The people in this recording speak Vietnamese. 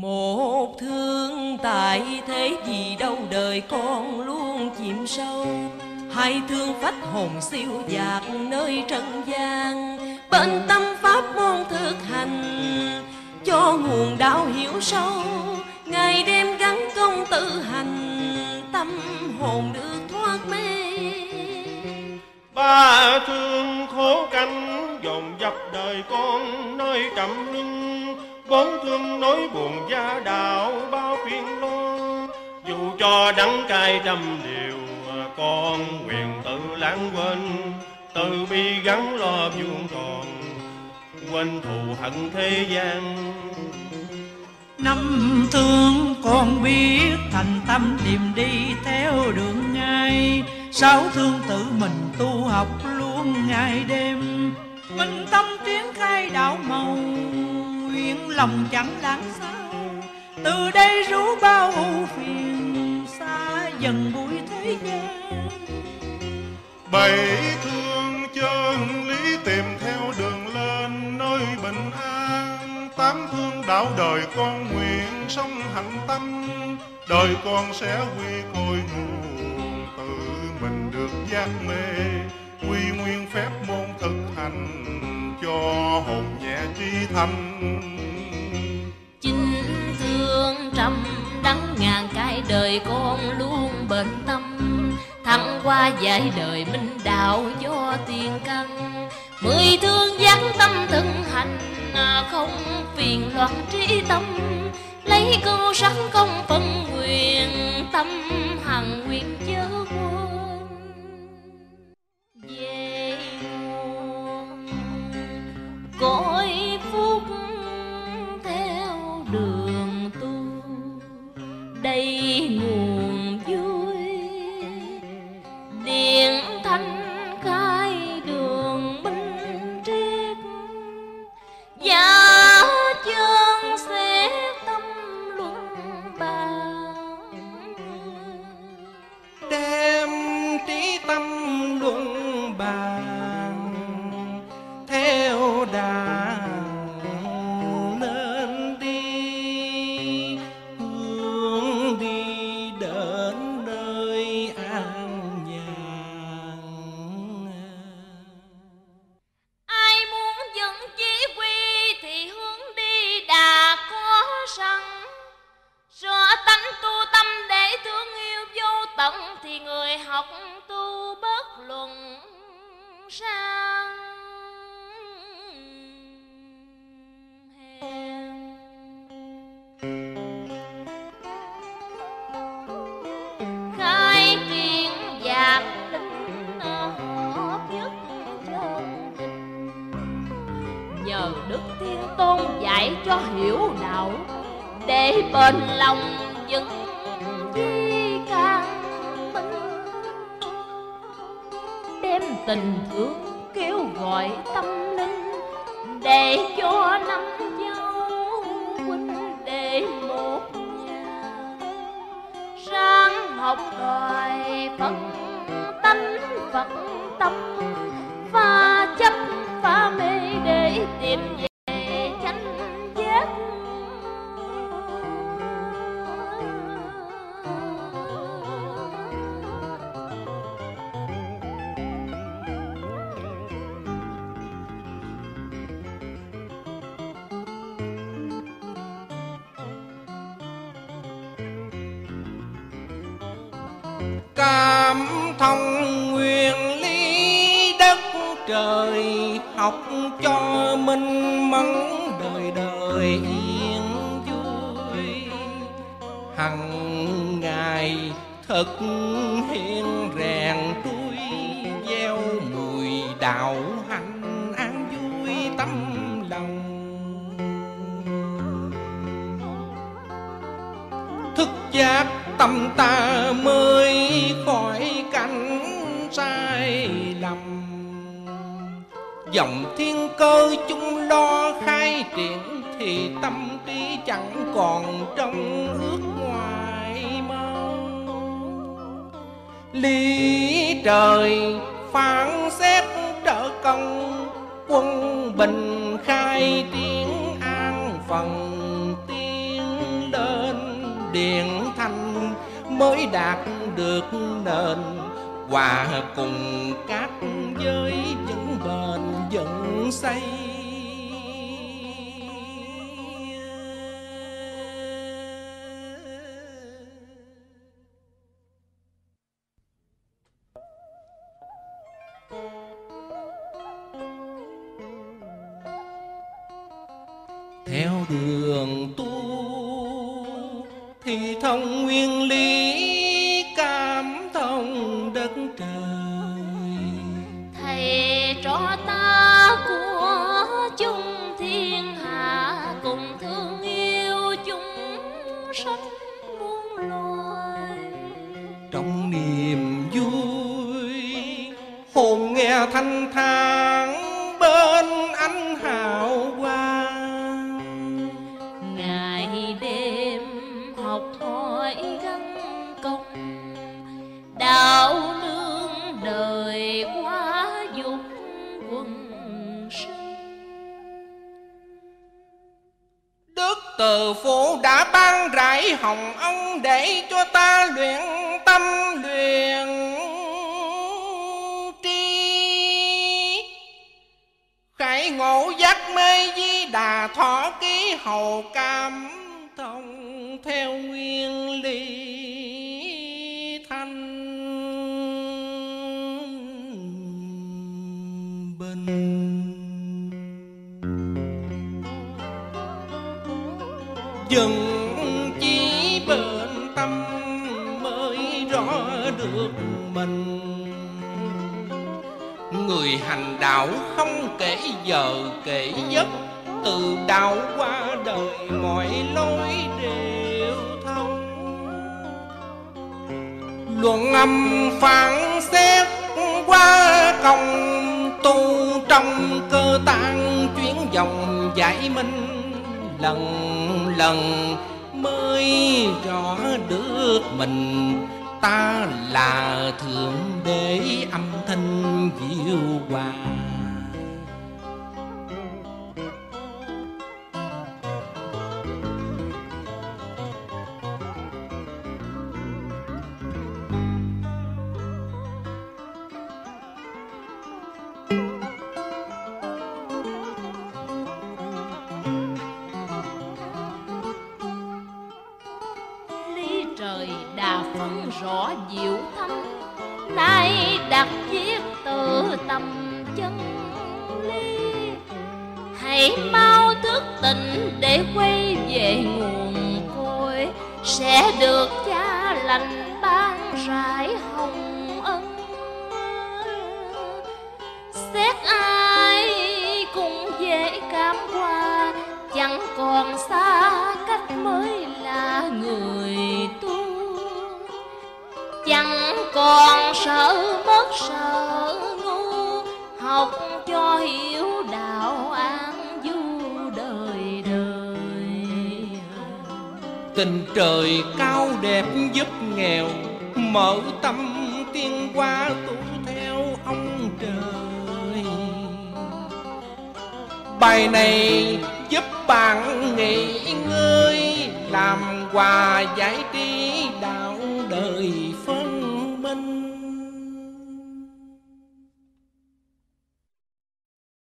một thương tại thế gì đâu, đời con luôn chìm sâu. Hai thương phách hồn siêu dạt nơi trần gian. Bên tâm pháp môn thực hành, cho nguồn đạo hiểu sâu. Ngày đêm gắn công tự hành, tâm hồn được thoát mê. Ba thương khổ canh dồn dập đời con nơi trầm luân bốn thương nỗi buồn gia đạo bao phiền lo. Dù cho đắng cay trăm điều con quyền tự lãng quên. Từ bi gắn lo vuông tròn, quên thù hận thế gian. Năm thương con biết thành tâm tìm đi theo đường ngay. Sáu thương tự mình tu học luôn ngày đêm. Minh tâm tiếng khai đạo màu lòng chẳng lãng sao. Từ đây rũ bao ưu phiền xa dần bụi thế gian. Bảy thương chân lý tìm theo đường lên nơi bình an. Tám thương đạo đời con nguyện sống hạnh tâm. Đời con sẽ quy cội nguồn tự mình được giác mê. Quy nguyên phép môn thực hành cho hồn nhẹ trí thanh thương trăm đắng ngàn cái đời con luôn bền tâm. Thăng qua dài đời minh đạo do tiền căn. Mười thương dáng tâm thực hành à, không phiền loạn trí tâm. Lấy câu sắc công phân quyền tâm, hằng học tu bất luận sang. Khai triển giạc linh hợp nhất chân tình. Nhờ đức thiên tôn dạy cho hiểu đạo, để bền lòng vững đem tình thương kêu gọi tâm linh. Để cho năm cháu huynh đệ một nhà. Sáng học đòi phật tánh phật tâm và chấp pha mê để tìm về cảm thông nguyên lý đất trời, học cho minh mẫn đời đời yên vui. Hằng ngày thực hiện rèn tôi gieo mùi đạo tâm ta mới khỏi cảnh sai lầm dòng thiên cơ chung lo khai triển thì tâm trí chẳng còn trong ước ngoài mong lý trời phán xét trợ công, quân bình khai tiếng an phần tiên lên điện mới đạt được nền. Hòa cùng các giới vững bền vững xây. Theo đường tu thì thông nguyên lý trong niềm vui. Hồn nghe thanh thang bên ánh hào quang. Ngày đêm học hỏi gắn công đạo nương đời quá dục quần sinh. Đức từ phụ đã ban rải hồng ân để cho ta luyện tâm Khải ngộ giác mê di đà, thọ ký hầu cam thông theo nguyên lý thanh bình. Dừng chỉ bên tâm mới rõ được mình. Người hành đạo không kể giờ kể giấc, từ đạo qua đời mọi lối đều thông. Luận âm phán xét qua công tu trong cơ tạng chuyến dòng giải minh lần lần, mới rõ được mình. Ta là thượng đế âm thanh diệu hòa. Trời đà phân rõ diệu thâm. Nay đặt viết từ tâm chân lý hãy mau thức tỉnh để quay về nguồn cội. Sẽ được cha lành ban rải hồng ân. Xét ai cũng dễ cảm qua, chẳng còn xa còn sợ mất sợ ngu, học cho hiểu đạo an du đời đời. Tình trời cao đẹp giúp nghèo, mở tâm tiên qua tu theo ông trời. Bài này giúp bạn nghỉ ngơi, làm quà giải trí đạo đời phân minh